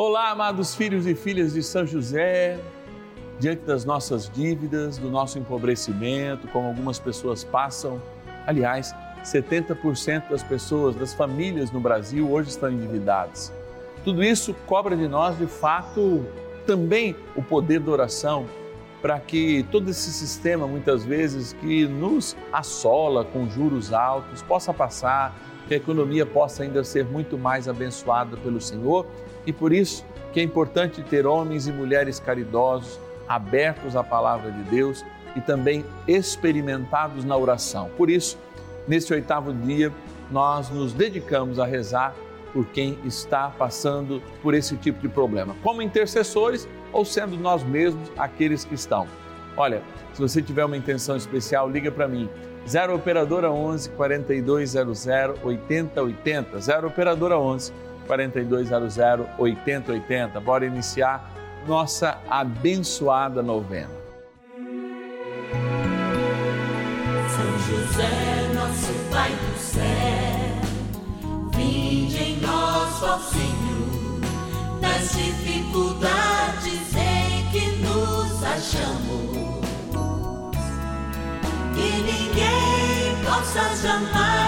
Olá, amados filhos e filhas de São José. Diante das nossas dívidas, do nosso empobrecimento, como algumas pessoas passam, aliás, 70% das pessoas, das famílias no Brasil hoje estão endividadas. Tudo isso cobra de nós, de fato, também o poder da oração, para que todo esse sistema, muitas vezes, que nos assola com juros altos, possa passar, que a economia possa ainda ser muito mais abençoada pelo Senhor e por isso que é importante ter homens e mulheres caridosos, abertos à palavra de Deus e também experimentados na oração. Por isso, nesse oitavo dia, nós nos dedicamos a rezar por quem está passando por esse tipo de problema, como intercessores ou sendo nós mesmos aqueles que estão. Olha, se você tiver uma intenção especial, liga para mim. 0 operadora 11 4200 8080. 0 operadora 11 4200 8080. Bora iniciar nossa abençoada novena. São José, nosso Pai do céu, vinde em nós, ó Senhor, nas dificuldades em que nos achamos. Que ninguém possa jamais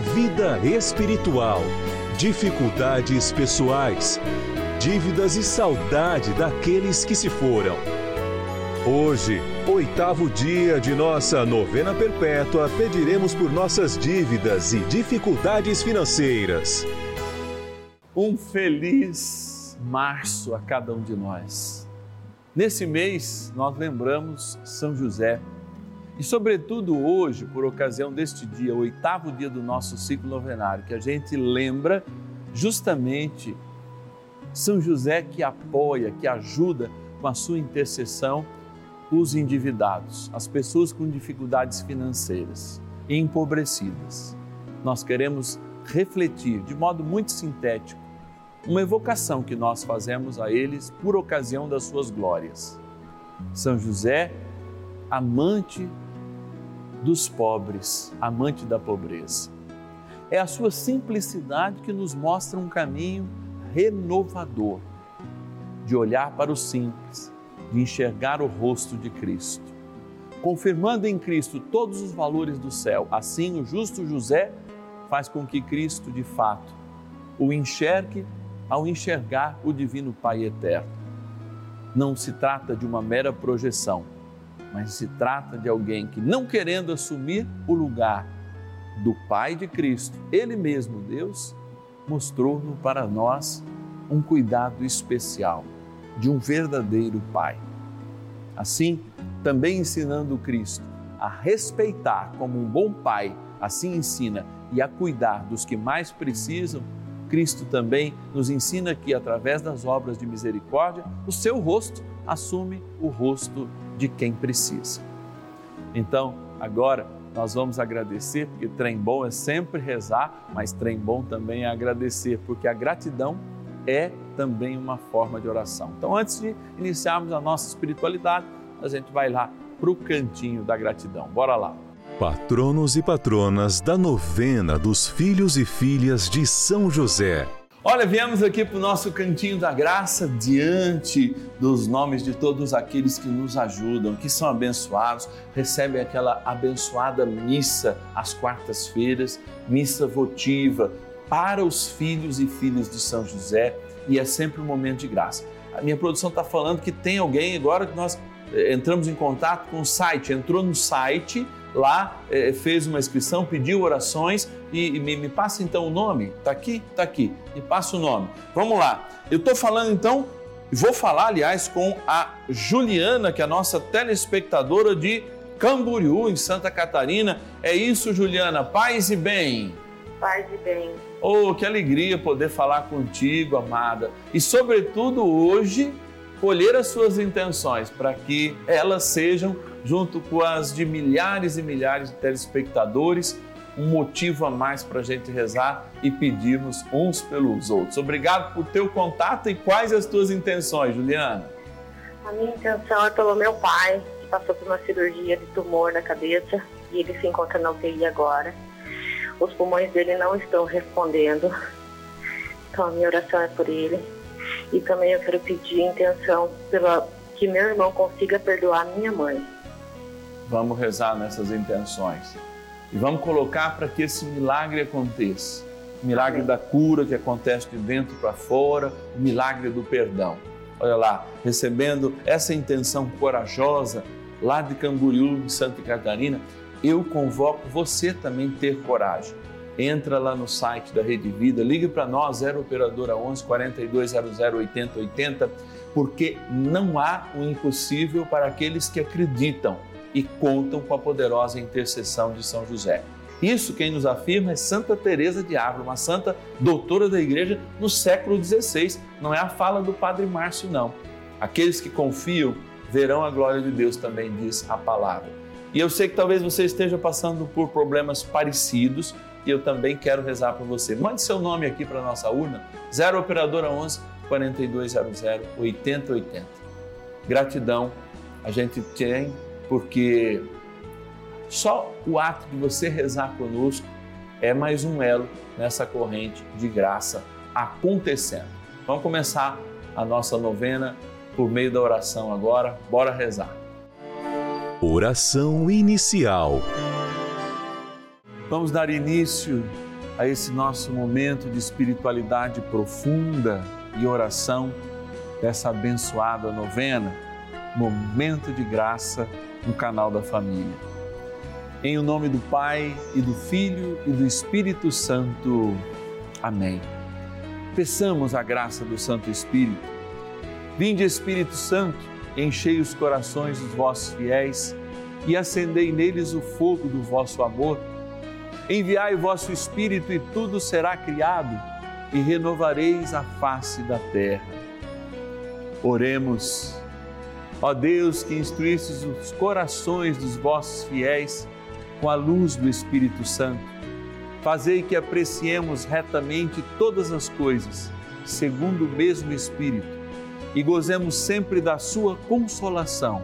vida espiritual, dificuldades pessoais, dívidas e saudade daqueles que se foram. Hoje, oitavo dia de nossa novena perpétua, pediremos por nossas dívidas e dificuldades financeiras. Um feliz março a cada um de nós. Nesse mês, nós lembramos São José e, sobretudo, hoje, por ocasião deste dia, o oitavo dia do nosso ciclo novenário, que a gente lembra justamente São José que apoia, que ajuda com a sua intercessão os endividados, as pessoas com dificuldades financeiras e empobrecidas. Nós queremos refletir de modo muito sintético uma evocação que nós fazemos a eles por ocasião das suas glórias. São José, amante dos pobres, amante da pobreza. É a sua simplicidade que nos mostra um caminho renovador de olhar para o simples, de enxergar o rosto de Cristo. Confirmando em Cristo todos os valores do céu, assim o justo José faz com que Cristo, de fato, o enxergue ao enxergar o Divino Pai eterno. Não se trata de uma mera projeção mas se trata de alguém que, não querendo assumir o lugar do Pai de Cristo, Ele mesmo, Deus, mostrou-nos para nós um cuidado especial de um verdadeiro Pai. Assim, também ensinando Cristo a respeitar como um bom Pai, assim ensina, e a cuidar dos que mais precisam, Cristo também nos ensina que, através das obras de misericórdia, o seu rosto assume o rosto de quem precisa. Então, agora nós vamos agradecer, porque trem bom é sempre rezar, mas trem bom também é agradecer, porque a gratidão é também uma forma de oração. Então, antes de iniciarmos a nossa espiritualidade, a gente vai lá para o cantinho da gratidão. Bora lá. Patronos e patronas da novena dos filhos e filhas de São José. Olha, viemos aqui para o nosso cantinho da graça diante dos nomes de todos aqueles que nos ajudam, que são abençoados, recebem aquela abençoada missa às quartas-feiras, missa votiva para os filhos e filhas de São José e é sempre um momento de graça. A minha produção está falando que tem alguém agora que nós eh, entramos em contato com o site, entrou no site, lá eh, fez uma inscrição, pediu orações e, e me, me, passa então o nome. Está aqui? Está aqui. Me passa o nome. Vamos lá. Eu estou falando então, vou falar aliás com a Juliana, que é a nossa telespectadora de Camboriú, em Santa Catarina. É isso, Juliana. Paz e bem. Paz e bem. Oh, que alegria poder falar contigo, amada. E, sobretudo, hoje, colher as suas intenções para que elas sejam, junto com as de milhares e milhares de telespectadores, um motivo a mais para a gente rezar e pedirmos uns pelos outros. Obrigado por teu contato e quais as tuas intenções, Juliana? A minha intenção é pelo meu pai, que passou por uma cirurgia de tumor na cabeça e ele se encontra na UTI agora os pulmões dele não estão respondendo. Então a minha oração é por ele. E também eu quero pedir intenção pela que meu irmão consiga perdoar minha mãe. Vamos rezar nessas intenções. E vamos colocar para que esse milagre aconteça. O milagre da cura que acontece de dentro para fora, o milagre do perdão. Olha lá, recebendo essa intenção corajosa lá de Camboriú, de Santa Catarina, eu convoco você também ter coragem. Entra lá no site da Rede Vida, ligue para nós, 0 Operadora 11 4200 8080, porque não há o impossível para aqueles que acreditam e contam com a poderosa intercessão de São José. Isso quem nos afirma é Santa Teresa de Ávila, uma santa doutora da igreja no século XVI. Não é a fala do Padre Márcio, não. Aqueles que confiam verão a glória de Deus, também diz a palavra. E eu sei que talvez você esteja passando por problemas parecidos e eu também quero rezar por você. Mande seu nome aqui para a nossa urna, 0 Operadora 11 4200 8080. Gratidão a gente tem porque só o ato de você rezar conosco é mais um elo nessa corrente de graça acontecendo. Vamos começar a nossa novena por meio da oração agora. Bora rezar. Oração inicial. Vamos dar início a esse nosso momento de espiritualidade profunda e oração dessa abençoada novena, Momento de Graça no canal da Família. Em o nome do Pai e do Filho e do Espírito Santo. Amém. Peçamos a graça do Santo Espírito. Vinde, Espírito Santo enchei os corações dos vossos fiéis e acendei neles o fogo do vosso amor. Enviai o vosso Espírito e tudo será criado e renovareis a face da terra. Oremos. Ó Deus, que instruístes os corações dos vossos fiéis com a luz do Espírito Santo, fazei que apreciemos retamente todas as coisas, segundo o mesmo Espírito e gozemos sempre da sua consolação.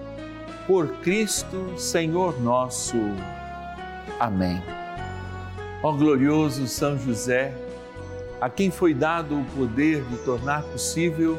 Por Cristo, Senhor nosso. Amém. Ó glorioso São José, a quem foi dado o poder de tornar possível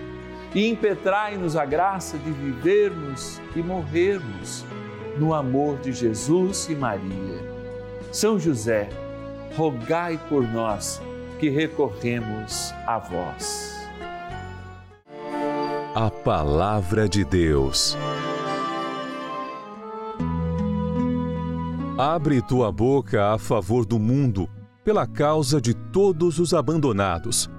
e impetrai-nos a graça de vivermos e morrermos no amor de Jesus e Maria. São José, rogai por nós que recorremos a vós. A Palavra de Deus. Abre tua boca a favor do mundo pela causa de todos os abandonados.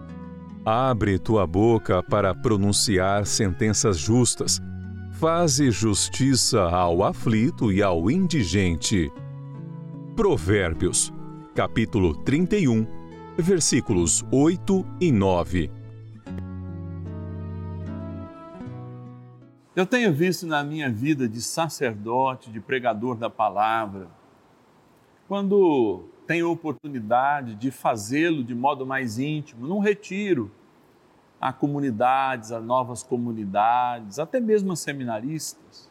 Abre tua boca para pronunciar sentenças justas, Faze justiça ao aflito e ao indigente. Provérbios, capítulo 31, versículos 8 e 9. Eu tenho visto na minha vida de sacerdote, de pregador da palavra, quando tenho oportunidade de fazê-lo de modo mais íntimo, num retiro, a comunidades, a novas comunidades, até mesmo a seminaristas,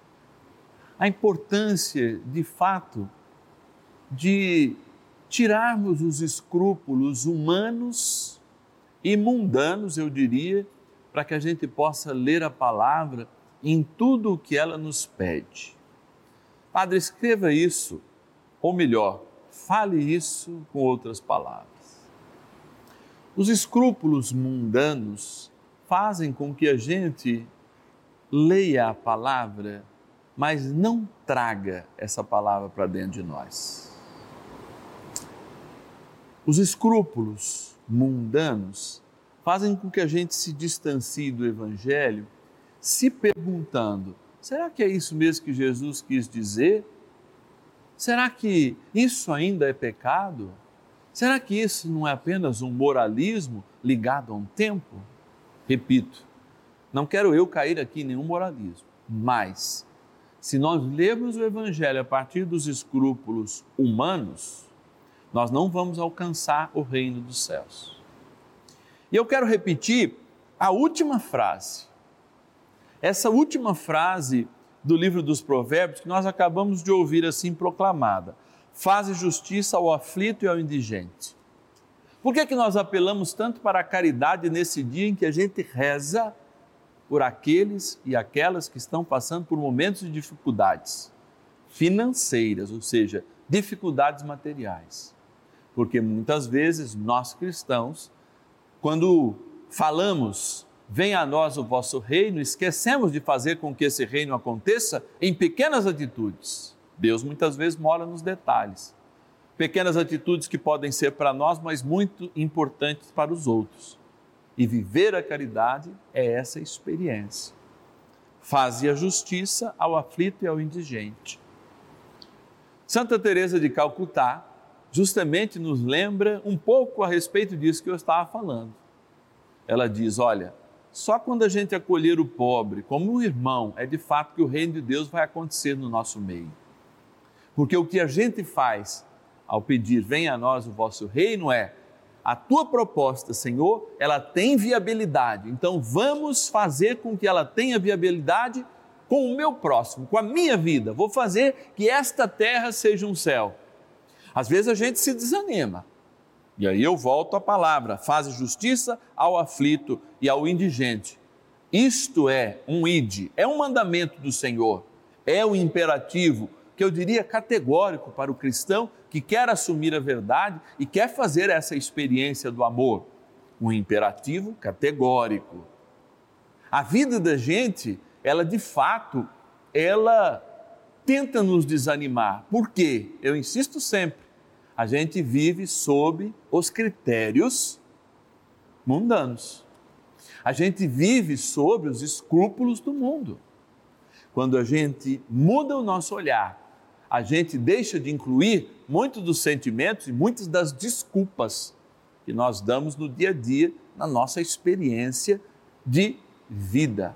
a importância, de fato, de tirarmos os escrúpulos humanos e mundanos, eu diria, para que a gente possa ler a palavra em tudo o que ela nos pede. Padre, escreva isso, ou melhor, fale isso com outras palavras. Os escrúpulos mundanos fazem com que a gente leia a palavra, mas não traga essa palavra para dentro de nós. Os escrúpulos mundanos fazem com que a gente se distancie do Evangelho se perguntando: será que é isso mesmo que Jesus quis dizer? Será que isso ainda é pecado? Será que isso não é apenas um moralismo ligado a um tempo? Repito, não quero eu cair aqui em nenhum moralismo, mas se nós lermos o Evangelho a partir dos escrúpulos humanos, nós não vamos alcançar o reino dos céus. E eu quero repetir a última frase essa última frase do livro dos Provérbios que nós acabamos de ouvir assim proclamada: Faze justiça ao aflito e ao indigente. Por que, que nós apelamos tanto para a caridade nesse dia em que a gente reza por aqueles e aquelas que estão passando por momentos de dificuldades financeiras, ou seja, dificuldades materiais? Porque muitas vezes nós cristãos, quando falamos venha a nós o vosso reino, esquecemos de fazer com que esse reino aconteça em pequenas atitudes. Deus muitas vezes mora nos detalhes. Pequenas atitudes que podem ser para nós, mas muito importantes para os outros. E viver a caridade é essa experiência. Faze a justiça ao aflito e ao indigente. Santa Teresa de Calcutá justamente nos lembra um pouco a respeito disso que eu estava falando. Ela diz: olha, só quando a gente acolher o pobre como um irmão é de fato que o reino de Deus vai acontecer no nosso meio. Porque o que a gente faz ao pedir, venha a nós o vosso reino, é a tua proposta, Senhor, ela tem viabilidade. Então vamos fazer com que ela tenha viabilidade com o meu próximo, com a minha vida. Vou fazer que esta terra seja um céu. Às vezes a gente se desanima. E aí eu volto à palavra: faz justiça ao aflito e ao indigente. Isto é um id, é um mandamento do Senhor, é o um imperativo que eu diria categórico para o cristão que quer assumir a verdade e quer fazer essa experiência do amor. Um imperativo categórico. A vida da gente, ela de fato, ela tenta nos desanimar. Por quê? Eu insisto sempre a gente vive sob os critérios mundanos. A gente vive sobre os escrúpulos do mundo. Quando a gente muda o nosso olhar, a gente deixa de incluir muitos dos sentimentos e muitas das desculpas que nós damos no dia a dia, na nossa experiência de vida.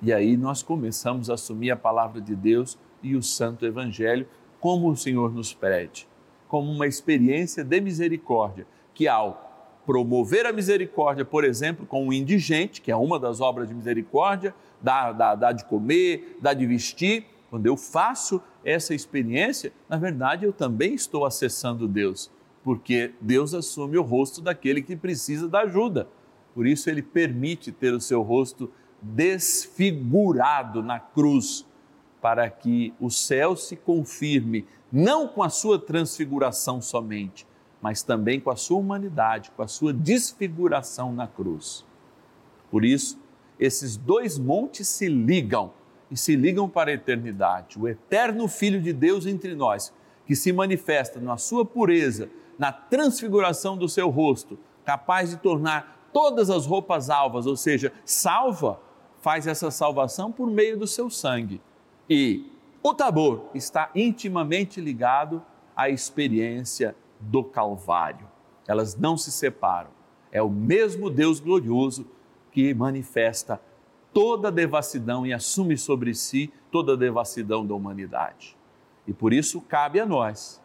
E aí nós começamos a assumir a palavra de Deus e o Santo Evangelho como o Senhor nos pede como uma experiência de misericórdia, que ao promover a misericórdia, por exemplo, com o indigente, que é uma das obras de misericórdia, dá, dá, dá de comer, dá de vestir, quando eu faço essa experiência, na verdade eu também estou acessando Deus, porque Deus assume o rosto daquele que precisa da ajuda. Por isso ele permite ter o seu rosto desfigurado na cruz, para que o céu se confirme não com a sua transfiguração somente, mas também com a sua humanidade, com a sua desfiguração na cruz. Por isso, esses dois montes se ligam e se ligam para a eternidade. O eterno Filho de Deus entre nós, que se manifesta na sua pureza, na transfiguração do seu rosto, capaz de tornar todas as roupas alvas, ou seja, salva, faz essa salvação por meio do seu sangue. E o Tabor está intimamente ligado à experiência do Calvário. Elas não se separam. É o mesmo Deus glorioso que manifesta toda a devassidão e assume sobre si toda a devassidão da humanidade. E por isso cabe a nós,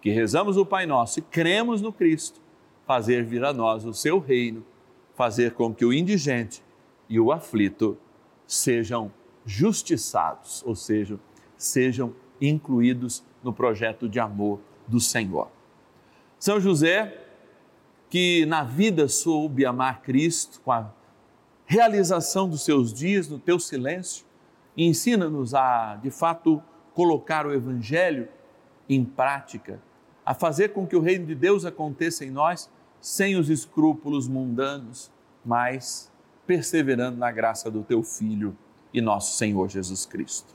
que rezamos o Pai Nosso e cremos no Cristo, fazer vir a nós o seu reino, fazer com que o indigente e o aflito sejam justiçados, ou seja, sejam incluídos no projeto de amor do Senhor. São José, que na vida soube amar Cristo com a realização dos seus dias no teu silêncio, ensina-nos a, de fato, colocar o Evangelho em prática, a fazer com que o reino de Deus aconteça em nós sem os escrúpulos mundanos, mas perseverando na graça do teu Filho e nosso Senhor Jesus Cristo.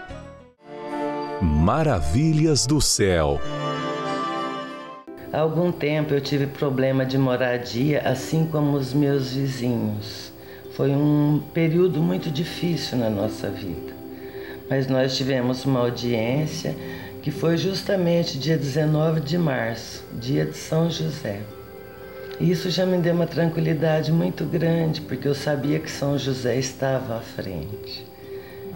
Maravilhas do céu. Há algum tempo eu tive problema de moradia, assim como os meus vizinhos. Foi um período muito difícil na nossa vida. Mas nós tivemos uma audiência que foi justamente dia 19 de março, dia de São José. Isso já me deu uma tranquilidade muito grande, porque eu sabia que São José estava à frente.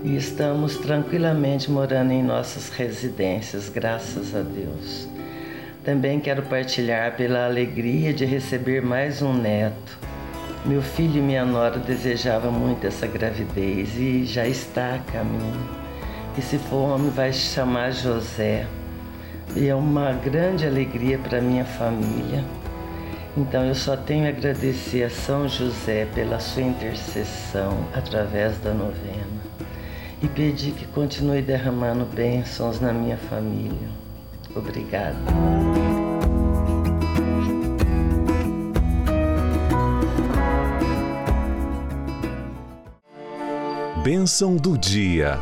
E estamos tranquilamente morando em nossas residências, graças a Deus. Também quero partilhar pela alegria de receber mais um neto. Meu filho e minha nora desejavam muito essa gravidez e já está a caminho. E se for homem, vai se chamar José. E é uma grande alegria para minha família então eu só tenho a agradecer a São José pela sua intercessão através da novena e pedir que continue derramando bênçãos na minha família. Obrigada. Bênção do dia.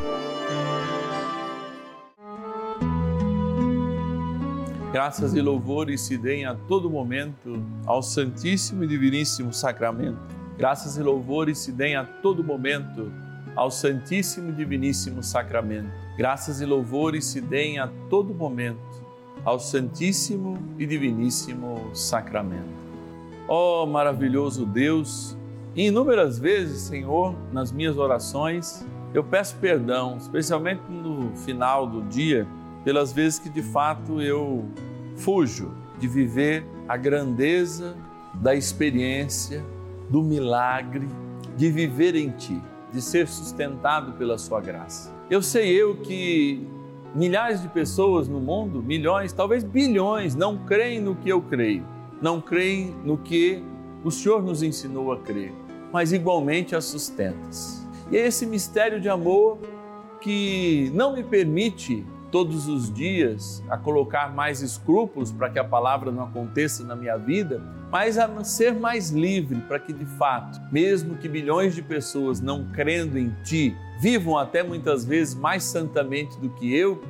Graças e louvores se deem a todo momento ao Santíssimo e Diviníssimo Sacramento. Graças e louvores se deem a todo momento ao Santíssimo e Diviníssimo Sacramento. Graças e louvores se deem a todo momento ao Santíssimo e Diviníssimo Sacramento. Ó oh, maravilhoso Deus, inúmeras vezes, Senhor, nas minhas orações, eu peço perdão, especialmente no final do dia pelas vezes que de fato eu fujo de viver a grandeza da experiência, do milagre, de viver em Ti, de ser sustentado pela Sua graça. Eu sei eu que milhares de pessoas no mundo, milhões, talvez bilhões, não creem no que eu creio, não creem no que o Senhor nos ensinou a crer, mas igualmente as sustentas. E é esse mistério de amor que não me permite todos os dias a colocar mais escrúpulos para que a palavra não aconteça na minha vida, mas a ser mais livre para que de fato, mesmo que bilhões de pessoas não crendo em ti, vivam até muitas vezes mais santamente do que eu,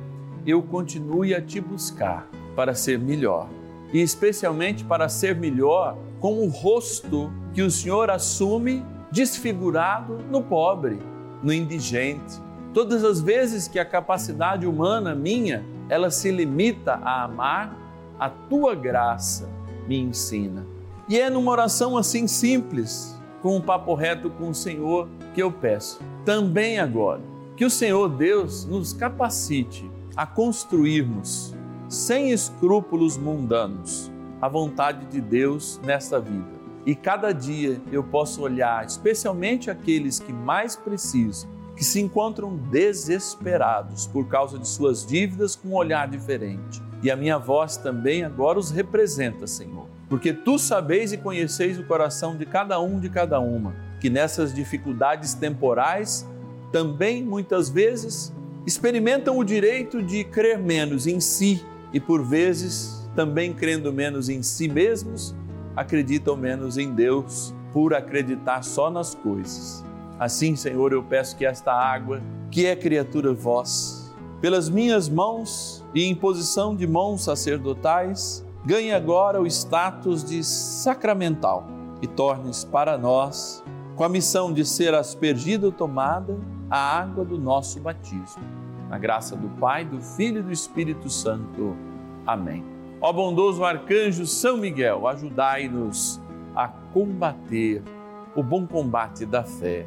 eu continue a te buscar para ser melhor. E especialmente para ser melhor com o rosto que o Senhor assume desfigurado no pobre, no indigente. Todas as vezes que a capacidade humana minha, ela se limita a amar, a tua graça me ensina. E é numa oração assim simples, com um papo reto com o Senhor, que eu peço. Também agora, que o Senhor Deus nos capacite a construirmos, sem escrúpulos mundanos, a vontade de Deus nesta vida. E cada dia eu posso olhar, especialmente aqueles que mais precisam, que se encontram desesperados por causa de suas dívidas com um olhar diferente. E a minha voz também agora os representa, Senhor. Porque tu sabeis e conheceis o coração de cada um de cada uma, que nessas dificuldades temporais também muitas vezes experimentam o direito de crer menos em si e por vezes também crendo menos em si mesmos, acreditam menos em Deus por acreditar só nas coisas. Assim, Senhor, eu peço que esta água, que é criatura vós, pelas minhas mãos e em posição de mãos sacerdotais, ganhe agora o status de sacramental e torne-se para nós, com a missão de ser aspergida ou tomada, a água do nosso batismo. Na graça do Pai, do Filho e do Espírito Santo. Amém. Ó bondoso arcanjo São Miguel, ajudai-nos a combater o bom combate da fé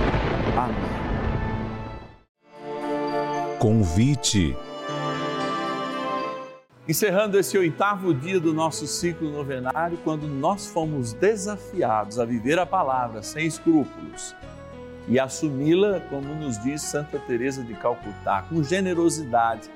Amém. Convite. Encerrando esse oitavo dia do nosso ciclo novenário, quando nós fomos desafiados a viver a palavra sem escrúpulos e assumi-la, como nos diz Santa Teresa de Calcutá, com generosidade,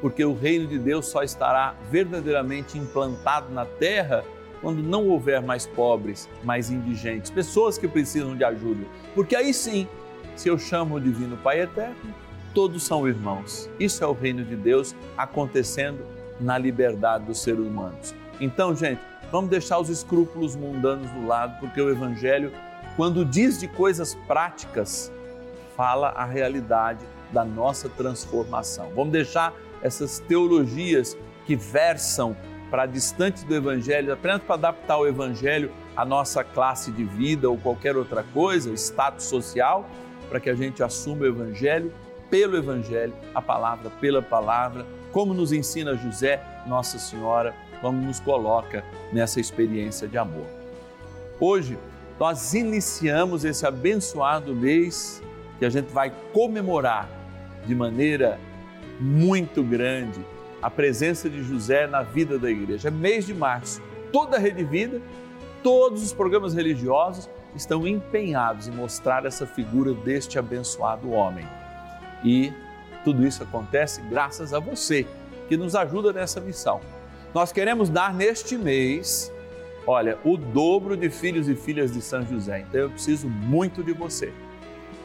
porque o reino de Deus só estará verdadeiramente implantado na terra quando não houver mais pobres, mais indigentes, pessoas que precisam de ajuda, porque aí sim se eu chamo o Divino Pai Eterno, todos são irmãos. Isso é o reino de Deus acontecendo na liberdade dos seres humanos. Então, gente, vamos deixar os escrúpulos mundanos do lado, porque o Evangelho, quando diz de coisas práticas, fala a realidade da nossa transformação. Vamos deixar essas teologias que versam para distante do Evangelho, apenas para adaptar o Evangelho à nossa classe de vida ou qualquer outra coisa, status social para que a gente assuma o Evangelho pelo Evangelho, a palavra pela palavra, como nos ensina José, Nossa Senhora, como nos coloca nessa experiência de amor. Hoje, nós iniciamos esse abençoado mês que a gente vai comemorar de maneira muito grande a presença de José na vida da igreja. É mês de março, toda a Rede Vida, todos os programas religiosos estão empenhados em mostrar essa figura deste abençoado homem. E tudo isso acontece graças a você que nos ajuda nessa missão. Nós queremos dar neste mês, olha, o dobro de filhos e filhas de São José. Então eu preciso muito de você.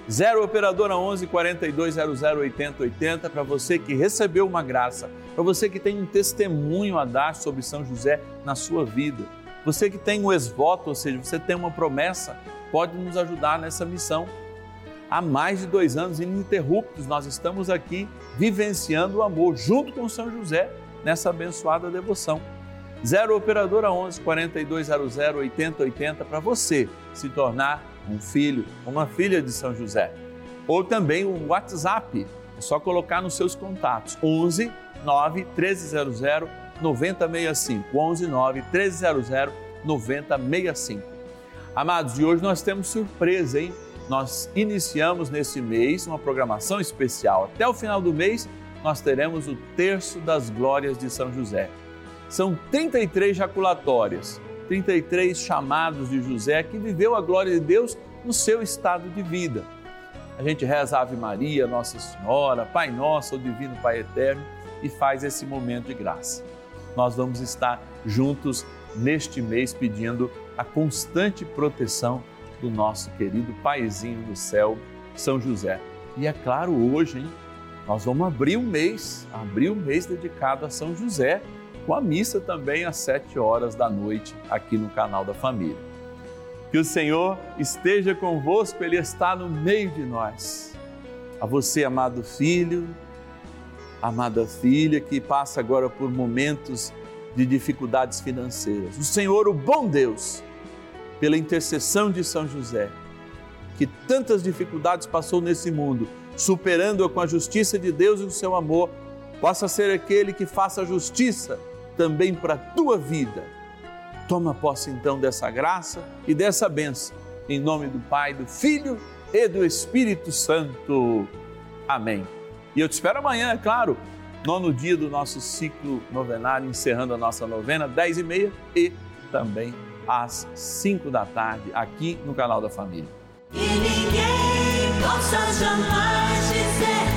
0 operadora 11 4200 8080 para você que recebeu uma graça, para você que tem um testemunho a dar sobre São José na sua vida você que tem um ex-voto, ou seja, você tem uma promessa, pode nos ajudar nessa missão. Há mais de dois anos ininterruptos, nós estamos aqui vivenciando o amor junto com São José nessa abençoada devoção. 0 Operadora 11 4200 8080 para você se tornar um filho, uma filha de São José. Ou também o WhatsApp, é só colocar nos seus contatos 11 9 1300 9065. 11 9 1300 9065. Amados, e hoje nós temos surpresa, hein? Nós iniciamos nesse mês uma programação especial. Até o final do mês, nós teremos o terço das glórias de São José. São 33 jaculatórias, 33 chamados de José que viveu a glória de Deus no seu estado de vida. A gente reza Ave Maria, Nossa Senhora, Pai Nosso, o Divino Pai Eterno e faz esse momento de graça. Nós vamos estar juntos neste mês pedindo a constante proteção do nosso querido Paizinho do céu, São José. E é claro, hoje, hein, nós vamos abrir um mês, abrir um mês dedicado a São José com a missa também às sete horas da noite aqui no canal da Família. Que o Senhor esteja convosco, Ele está no meio de nós. A você, amado filho, amada filha, que passa agora por momentos de dificuldades financeiras. O Senhor, o bom Deus, pela intercessão de São José, que tantas dificuldades passou nesse mundo, superando-a com a justiça de Deus e o seu amor, possa ser aquele que faça justiça também para a tua vida. Toma posse então dessa graça e dessa benção, em nome do Pai, do Filho e do Espírito Santo. Amém. E eu te espero amanhã, é claro, nono dia do nosso ciclo novenário, encerrando a nossa novena, dez e meia e também às cinco da tarde, aqui no canal da Família. E ninguém possa jamais dizer